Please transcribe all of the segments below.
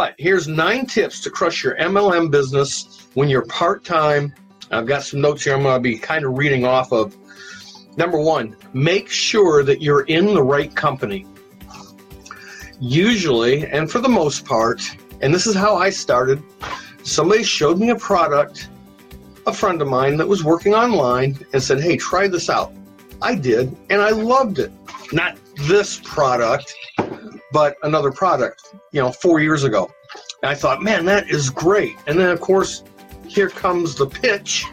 But here's nine tips to crush your MLM business when you're part time. I've got some notes here I'm going to be kind of reading off of. Number one, make sure that you're in the right company. Usually, and for the most part, and this is how I started, somebody showed me a product, a friend of mine that was working online, and said, Hey, try this out. I did, and I loved it. Not this product, but another product, you know, four years ago. And I thought, man, that is great. And then, of course, here comes the pitch.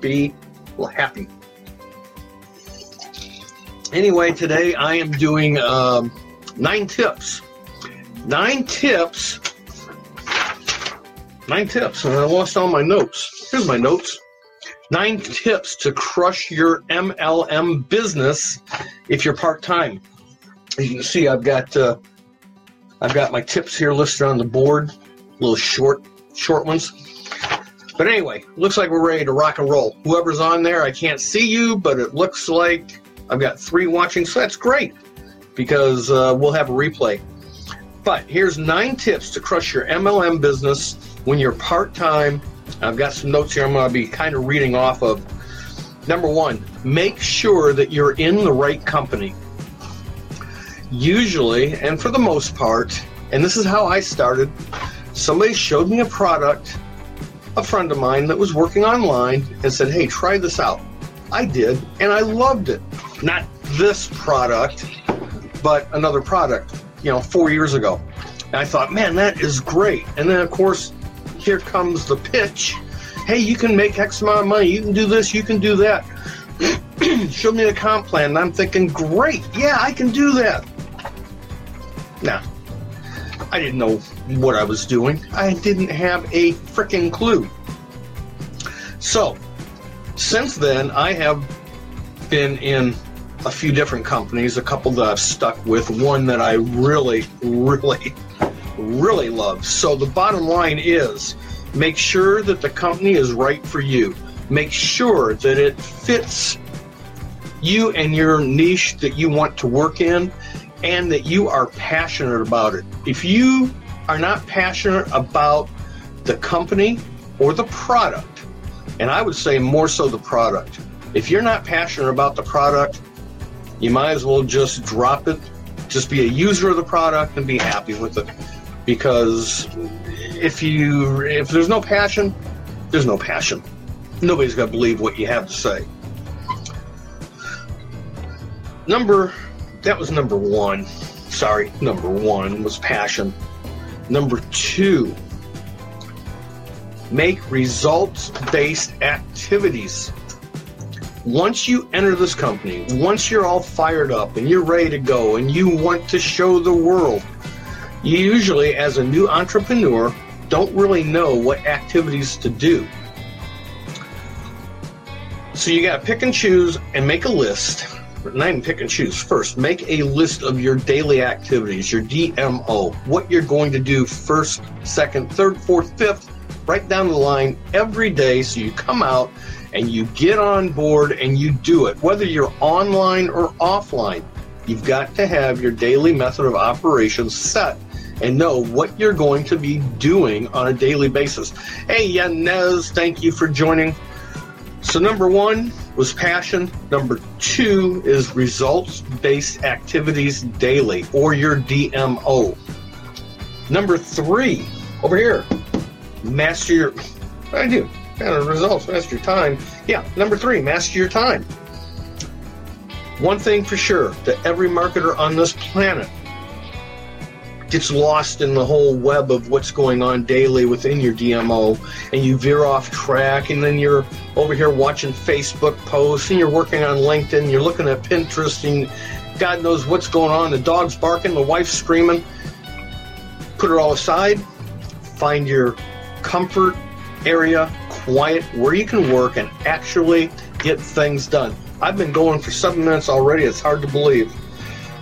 Be happy. Anyway, today I am doing um, nine tips. Nine tips. Nine tips. And I lost all my notes. Here's my notes. Nine tips to crush your MLM business if you're part time. As you can see, I've got uh, I've got my tips here listed on the board, little short short ones. But anyway, looks like we're ready to rock and roll. Whoever's on there, I can't see you, but it looks like I've got three watching, so that's great because uh, we'll have a replay. But here's nine tips to crush your MLM business when you're part time I've got some notes here I'm going to be kind of reading off of. Number one, make sure that you're in the right company. Usually, and for the most part, and this is how I started, somebody showed me a product, a friend of mine that was working online, and said, Hey, try this out. I did, and I loved it. Not this product, but another product, you know, four years ago. And I thought, man, that is great. And then, of course, here comes the pitch. Hey, you can make X amount of money. You can do this. You can do that. Show me the comp plan. And I'm thinking, great. Yeah, I can do that. Now, I didn't know what I was doing. I didn't have a freaking clue. So, since then, I have been in a few different companies, a couple that I've stuck with, one that I really, really really love. So the bottom line is make sure that the company is right for you. Make sure that it fits you and your niche that you want to work in and that you are passionate about it. If you are not passionate about the company or the product, and I would say more so the product, if you're not passionate about the product, you might as well just drop it, just be a user of the product and be happy with it because if you if there's no passion, there's no passion. Nobody's going to believe what you have to say. Number that was number 1. Sorry, number 1 was passion. Number 2 make results based activities. Once you enter this company, once you're all fired up and you're ready to go and you want to show the world you usually, as a new entrepreneur, don't really know what activities to do. So you got to pick and choose and make a list. Not even pick and choose. First, make a list of your daily activities, your DMO, what you're going to do first, second, third, fourth, fifth, right down the line every day. So you come out and you get on board and you do it, whether you're online or offline. You've got to have your daily method of operations set and know what you're going to be doing on a daily basis. Hey, Yanez, thank you for joining. So, number one was passion. Number two is results based activities daily or your DMO. Number three, over here, master your. I do. Kind of results, master your time. Yeah, number three, master your time. One thing for sure that every marketer on this planet gets lost in the whole web of what's going on daily within your DMO and you veer off track and then you're over here watching Facebook posts and you're working on LinkedIn, you're looking at Pinterest and God knows what's going on. The dog's barking, the wife's screaming. Put it all aside, find your comfort area, quiet, where you can work and actually get things done. I've been going for seven minutes already, it's hard to believe.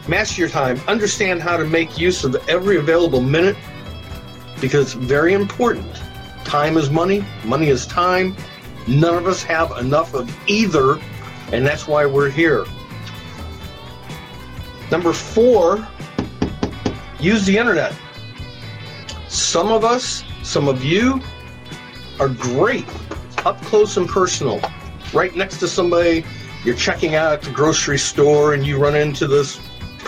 Master your time. Understand how to make use of every available minute because it's very important. Time is money, money is time. None of us have enough of either, and that's why we're here. Number four, use the internet. Some of us, some of you, are great up close and personal. Right next to somebody, you're checking out at the grocery store and you run into this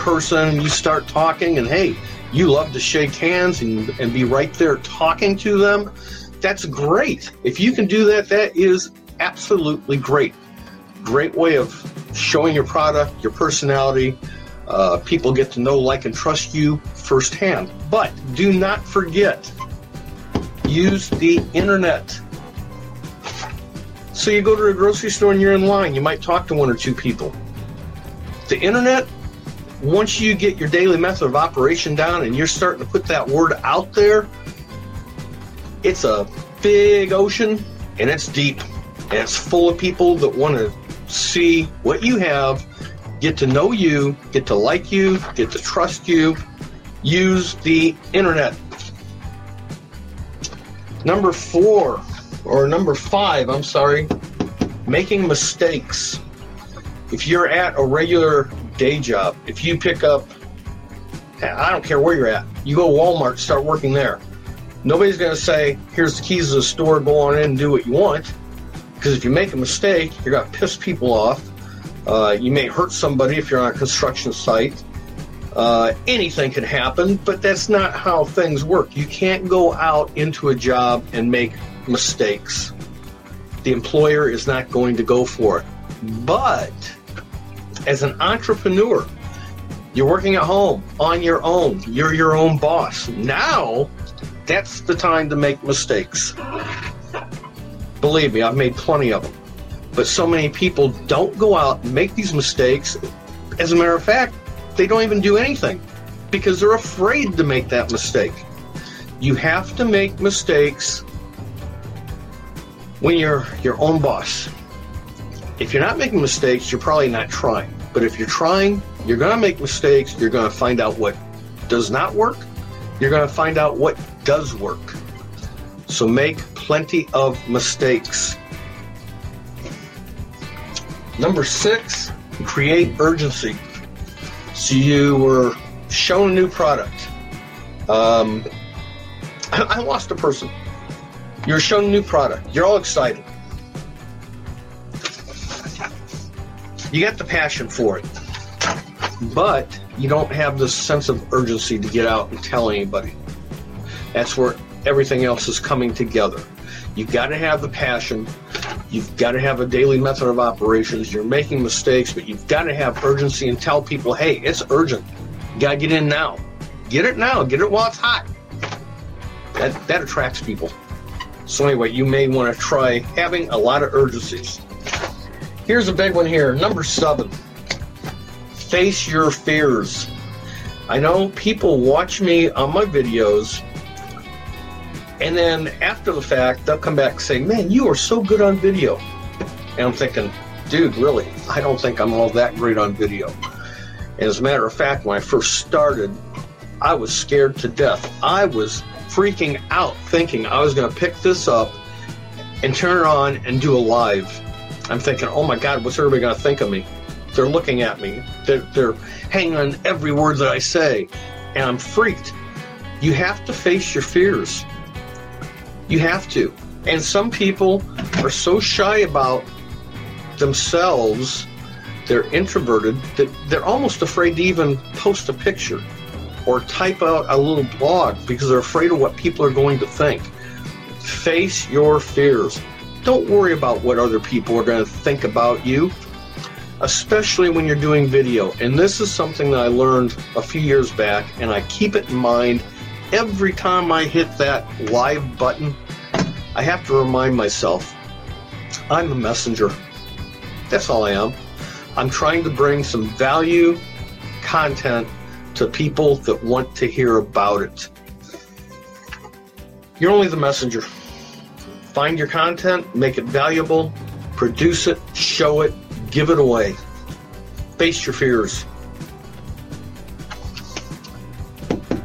person and you start talking, and hey, you love to shake hands and, and be right there talking to them. That's great. If you can do that, that is absolutely great. Great way of showing your product, your personality. Uh, people get to know, like, and trust you firsthand. But do not forget, use the internet. So you go to a grocery store and you're in line, you might talk to one or two people. The internet, once you get your daily method of operation down and you're starting to put that word out there, it's a big ocean and it's deep and it's full of people that want to see what you have, get to know you, get to like you, get to trust you. Use the internet. Number four, or number five, I'm sorry, making mistakes. If you're at a regular day job, if you pick up, I don't care where you're at, you go to Walmart, start working there. Nobody's going to say, here's the keys to the store, go on in and do what you want. Because if you make a mistake, you're going to piss people off. Uh, you may hurt somebody if you're on a construction site. Uh, anything can happen, but that's not how things work. You can't go out into a job and make mistakes. The employer is not going to go for it. But as an entrepreneur, you're working at home on your own. You're your own boss. Now, that's the time to make mistakes. Believe me, I've made plenty of them. But so many people don't go out and make these mistakes. As a matter of fact, they don't even do anything because they're afraid to make that mistake. You have to make mistakes when you're your own boss. If you're not making mistakes, you're probably not trying. But if you're trying, you're going to make mistakes. You're going to find out what does not work. You're going to find out what does work. So make plenty of mistakes. Number six, create urgency. So you were shown a new product. Um, I lost a person. You're shown a new product. You're all excited. You got the passion for it, but you don't have the sense of urgency to get out and tell anybody. That's where everything else is coming together. You've got to have the passion. You've got to have a daily method of operations. You're making mistakes, but you've got to have urgency and tell people, hey, it's urgent. You got to get in now. Get it now. Get it while it's hot. That, that attracts people. So, anyway, you may want to try having a lot of urgencies. Here's a big one here. Number seven face your fears. I know people watch me on my videos and then after the fact, they'll come back and say, Man, you are so good on video. And I'm thinking, Dude, really, I don't think I'm all that great on video. And as a matter of fact, when I first started, I was scared to death. I was freaking out thinking I was going to pick this up and turn it on and do a live. I'm thinking, oh my God, what's everybody going to think of me? They're looking at me. They're, they're hanging on every word that I say. And I'm freaked. You have to face your fears. You have to. And some people are so shy about themselves, they're introverted, that they're almost afraid to even post a picture or type out a little blog because they're afraid of what people are going to think. Face your fears. Don't worry about what other people are going to think about you, especially when you're doing video. And this is something that I learned a few years back, and I keep it in mind every time I hit that live button, I have to remind myself I'm a messenger. That's all I am. I'm trying to bring some value content to people that want to hear about it. You're only the messenger. Find your content, make it valuable, produce it, show it, give it away. Face your fears.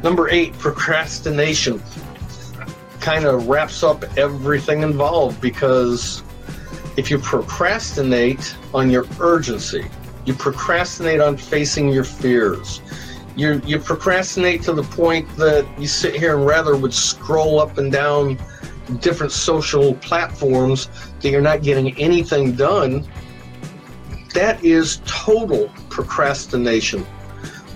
Number eight, procrastination. Kind of wraps up everything involved because if you procrastinate on your urgency, You procrastinate on facing your fears. You you procrastinate to the point that you sit here and rather would scroll up and down different social platforms that you're not getting anything done. That is total procrastination.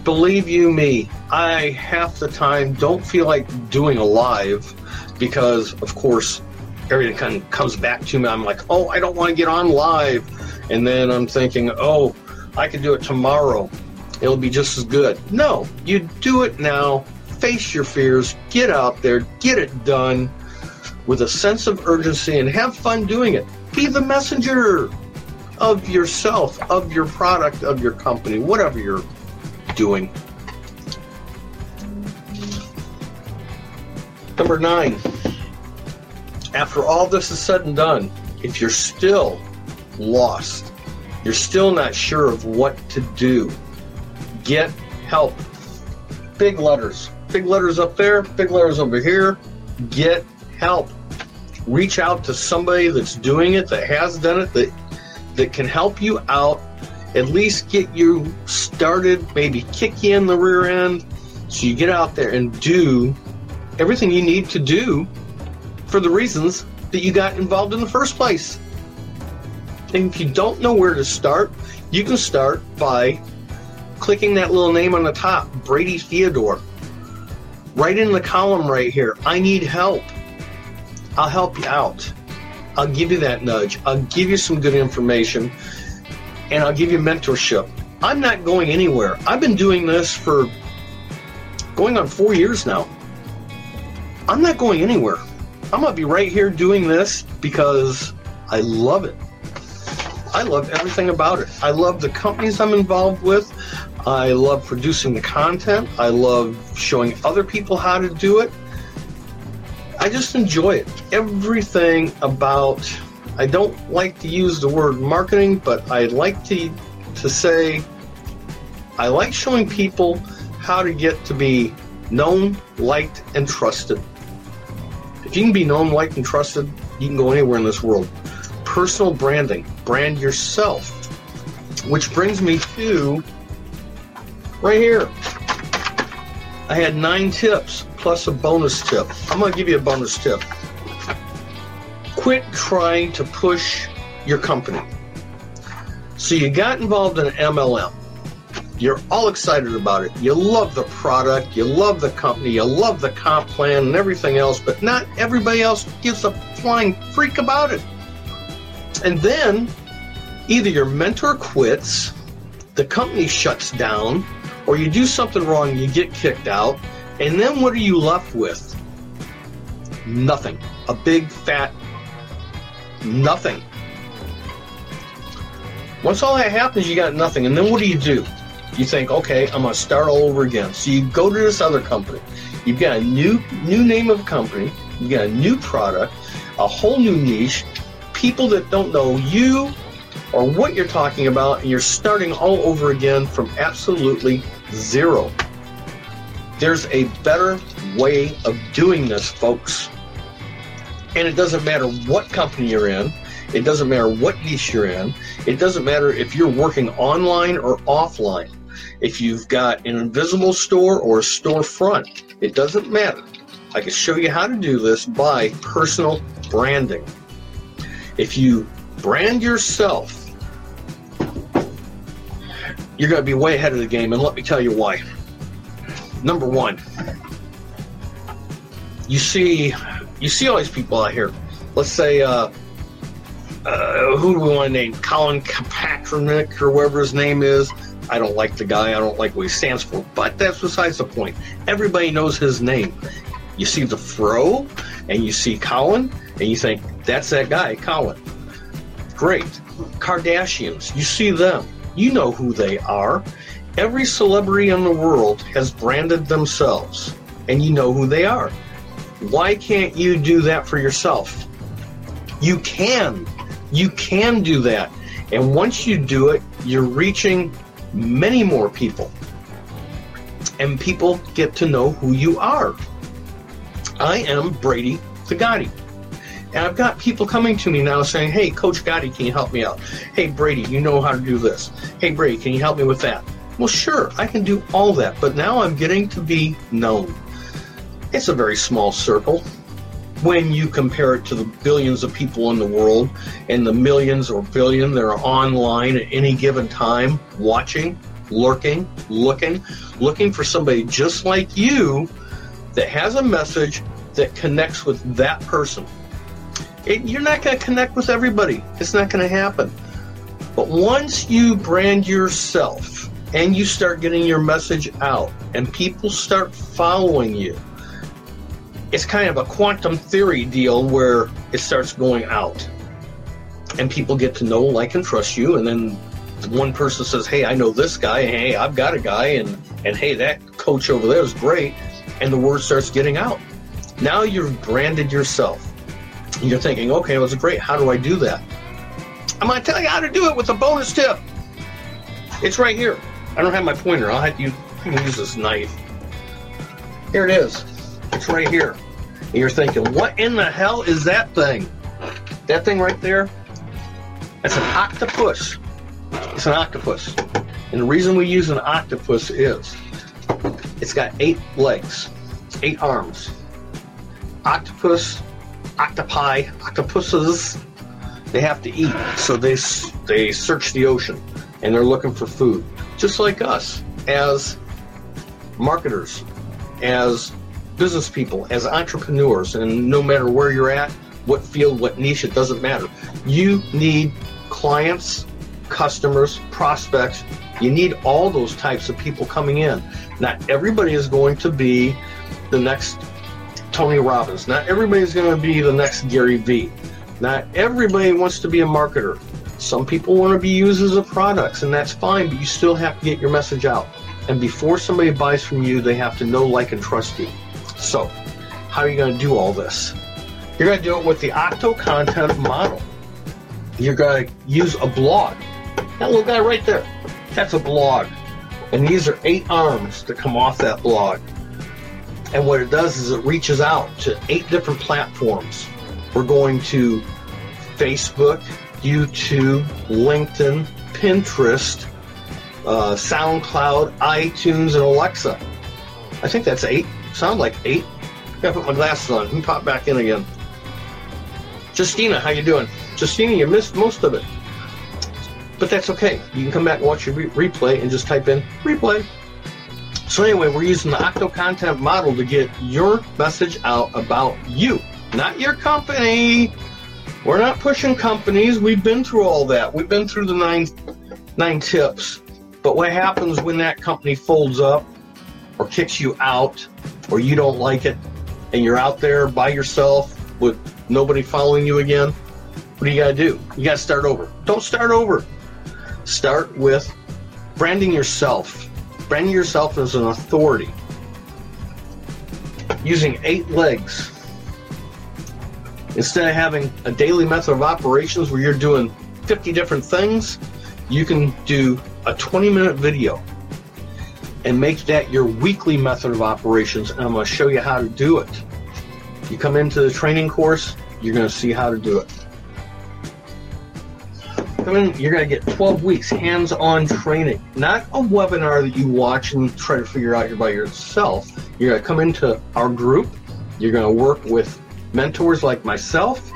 Believe you me, I half the time don't feel like doing a live because, of course, everything kind of comes back to me. I'm like, oh, I don't want to get on live. And then I'm thinking, oh, I could do it tomorrow. It'll be just as good. No, you do it now. Face your fears. Get out there. Get it done with a sense of urgency and have fun doing it. Be the messenger of yourself, of your product, of your company, whatever you're doing. Number nine, after all this is said and done, if you're still lost, you're still not sure of what to do, get help. Big letters. Big letters up there, big letters over here. Get help. Reach out to somebody that's doing it, that has done it, that that can help you out, at least get you started, maybe kick you in the rear end, so you get out there and do everything you need to do for the reasons that you got involved in the first place. And if you don't know where to start, you can start by clicking that little name on the top, Brady Theodore. Right in the column right here, I need help. I'll help you out. I'll give you that nudge. I'll give you some good information and I'll give you mentorship. I'm not going anywhere. I've been doing this for going on four years now. I'm not going anywhere. I'm going to be right here doing this because I love it. I love everything about it. I love the companies I'm involved with. I love producing the content. I love showing other people how to do it. I just enjoy it. Everything about I don't like to use the word marketing, but I like to to say I like showing people how to get to be known, liked, and trusted. If you can be known, liked, and trusted, you can go anywhere in this world. Personal branding, brand yourself. Which brings me to right here. I had nine tips plus a bonus tip. I'm going to give you a bonus tip. Quit trying to push your company. So you got involved in MLM. You're all excited about it. You love the product, you love the company, you love the comp plan and everything else, but not everybody else gives a flying freak about it. And then either your mentor quits, the company shuts down, or you do something wrong, you get kicked out, and then what are you left with? Nothing. A big fat nothing. Once all that happens, you got nothing. And then what do you do? You think, okay, I'm to start all over again. So you go to this other company. You've got a new new name of company. You've got a new product, a whole new niche, people that don't know you or what you're talking about, and you're starting all over again from absolutely zero. There's a better way of doing this, folks. And it doesn't matter what company you're in, it doesn't matter what niche you're in, it doesn't matter if you're working online or offline, if you've got an invisible store or a storefront, it doesn't matter. I can show you how to do this by personal branding. If you brand yourself, you're going to be way ahead of the game, and let me tell you why. Number one, you see, you see all these people out here. Let's say, uh, uh, who do we want to name? Colin Kaepernick or whatever his name is. I don't like the guy. I don't like what he stands for. But that's besides the point. Everybody knows his name. You see the fro, and you see Colin, and you think that's that guy, Colin. Great. Kardashians. You see them. You know who they are. Every celebrity in the world has branded themselves, and you know who they are. Why can't you do that for yourself? You can. You can do that. And once you do it, you're reaching many more people. And people get to know who you are. I am Brady Thagati. And I've got people coming to me now saying, hey, Coach Gotti, can you help me out? Hey, Brady, you know how to do this. Hey, Brady, can you help me with that? Well, sure, I can do all that, but now I'm getting to be known. It's a very small circle when you compare it to the billions of people in the world and the millions or billion that are online at any given time watching, lurking, looking, looking for somebody just like you that has a message that connects with that person. It, you're not going to connect with everybody. It's not going to happen. But once you brand yourself and you start getting your message out and people start following you, it's kind of a quantum theory deal where it starts going out and people get to know, like, and trust you. And then one person says, Hey, I know this guy. Hey, I've got a guy. And, and hey, that coach over there is great. And the word starts getting out. Now you've branded yourself. You're thinking, okay, well, it's great. How do I do that? I'm going to tell you how to do it with a bonus tip. It's right here. I don't have my pointer. I'll have you use this knife. Here it is. It's right here. And you're thinking, what in the hell is that thing? That thing right there? That's an octopus. It's an octopus. And the reason we use an octopus is it's got eight legs, eight arms. Octopus, octopi, octopuses, they have to eat. So they, they search the ocean and they're looking for food. Just like us as marketers, as business people, as entrepreneurs, and no matter where you're at, what field, what niche, it doesn't matter. You need clients, customers, prospects. You need all those types of people coming in. Not everybody is going to be the next Tony Robbins. Not everybody is going to be the next Gary Vee. Not everybody wants to be a marketer. Some people want to be as a products, and that's fine, but you still have to get your message out. And before somebody buys from you, they have to know, like, and trust you. So, how are you going to do all this? You're going to do it with the Octo Content Model. You're going to use a blog. That little guy right there, that's a blog. And these are eight arms that come off that blog. And what it does is it reaches out to eight different platforms. We're going to Facebook, YouTube, LinkedIn, Pinterest, uh, SoundCloud, iTunes, and Alexa. I think that's eight sound like eight. I Gotta put my glasses on. Me pop back in again. Justina, how you doing? Justina, you missed most of it. But that's okay. You can come back and watch your re- replay and just type in replay. So anyway, we're using the Octo Content model to get your message out about you, not your company. We're not pushing companies. We've been through all that. We've been through the nine nine tips. But what happens when that company folds up or kicks you out or you don't like it and you're out there by yourself with nobody following you again, what do you got to do? You got to start over. Don't start over. Start with branding yourself. Branding yourself as an authority. Using eight legs. Instead of having a daily method of operations where you're doing 50 different things, you can do a 20 minute video and make that your weekly method of operations. And I'm going to show you how to do it. You come into the training course, you're going to see how to do it. Come in, you're going to get 12 weeks hands-on training, not a webinar that you watch and try to figure out by yourself. You're going to come into our group. You're going to work with mentors like myself.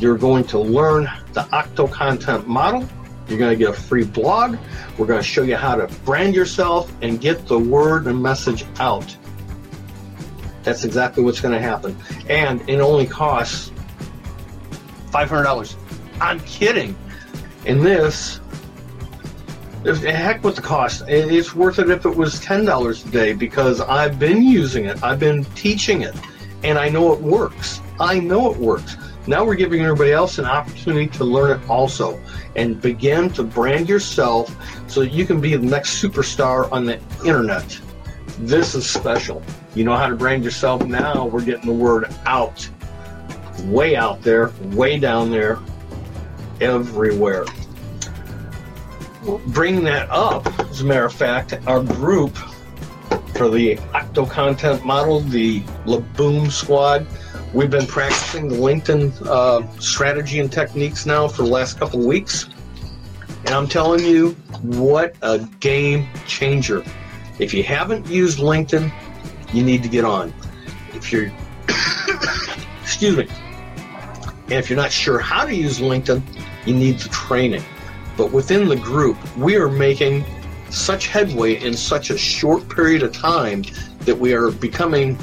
You're going to learn the Octo content model. You're going to get a free blog. We're going to show you how to brand yourself and get the word and message out. That's exactly what's going to happen. And it only costs $500. I'm kidding. In this, heck with the cost. It's worth it if it was $10 a day because I've been using it, I've been teaching it, and I know it works. I know it works. Now we're giving everybody else an opportunity to learn it also and begin to brand yourself so you can be the next superstar on the internet. This is special. You know how to brand yourself now. We're getting the word out, way out there, way down there, everywhere. Bringing that up, as a matter of fact, our group for the Octo Content Model, the Laboom Squad, We've been practicing the LinkedIn uh, strategy and techniques now for the last couple of weeks. And I'm telling you, what a game changer. If you haven't used LinkedIn, you need to get on. If you're, excuse me, and if you're not sure how to use LinkedIn, you need the training. But within the group, we are making such headway in such a short period of time that we are becoming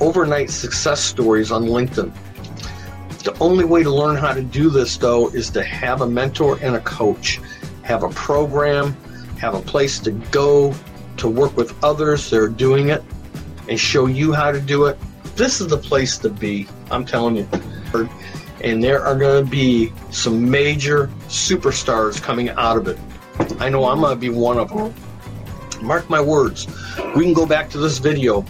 overnight success stories on LinkedIn. The only way to learn how to do this, though, is to have a mentor and a coach, have a program, have a place to go to work with others that are doing it and show you how to do it. This is the place to be, I'm telling you. And there are going to be some major superstars coming out of it. I know I'm going to be one of them. Mark my words. We can go back to this video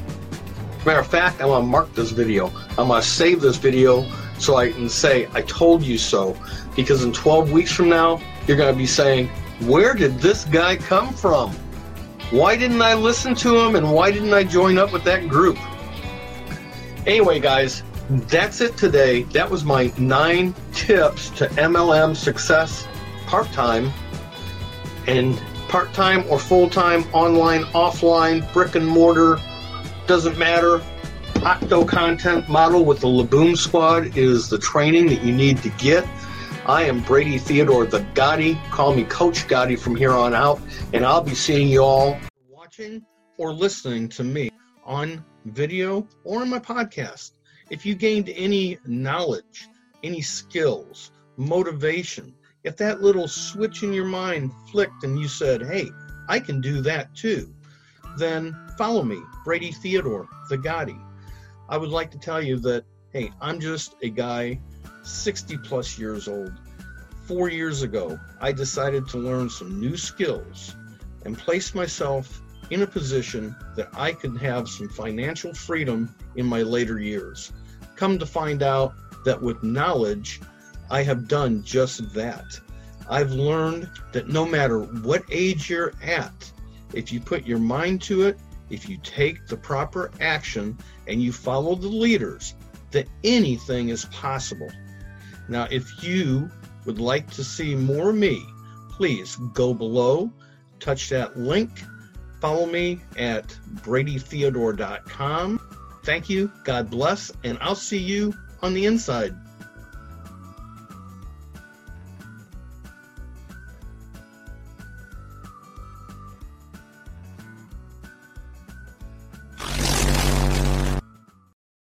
Matter of fact, I'm gonna mark this video. I'm gonna save this video so I can say, I told you so. Because in 12 weeks from now, you're gonna be saying, Where did this guy come from? Why didn't I listen to him and why didn't I join up with that group? Anyway, guys, that's it today. That was my nine tips to MLM success part time and part time or full time, online, offline, brick and mortar doesn't matter. Octo content model with the Laboom Squad is the training that you need to get. I am Brady Theodore the Gotti. Call me Coach Gotti from here on out, and I'll be seeing you all watching or listening to me on video or in my podcast. If you gained any knowledge, any skills, motivation, if that little switch in your mind flicked and you said, hey, I can do that too, then follow me, Brady Theodore, the Gotti. I would like to tell you that, hey, I'm just a guy 60 plus years old. Four years ago, I decided to learn some new skills and place myself in a position that I could have some financial freedom in my later years. Come to find out that with knowledge, I have done just that. I've learned that no matter what age you're at, if you put your mind to it, if you take the proper action and you follow the leaders, that anything is possible. Now, if you would like to see more of me, please go below, touch that link, follow me at bradytheodore.com. Thank you, God bless, and I'll see you on the inside.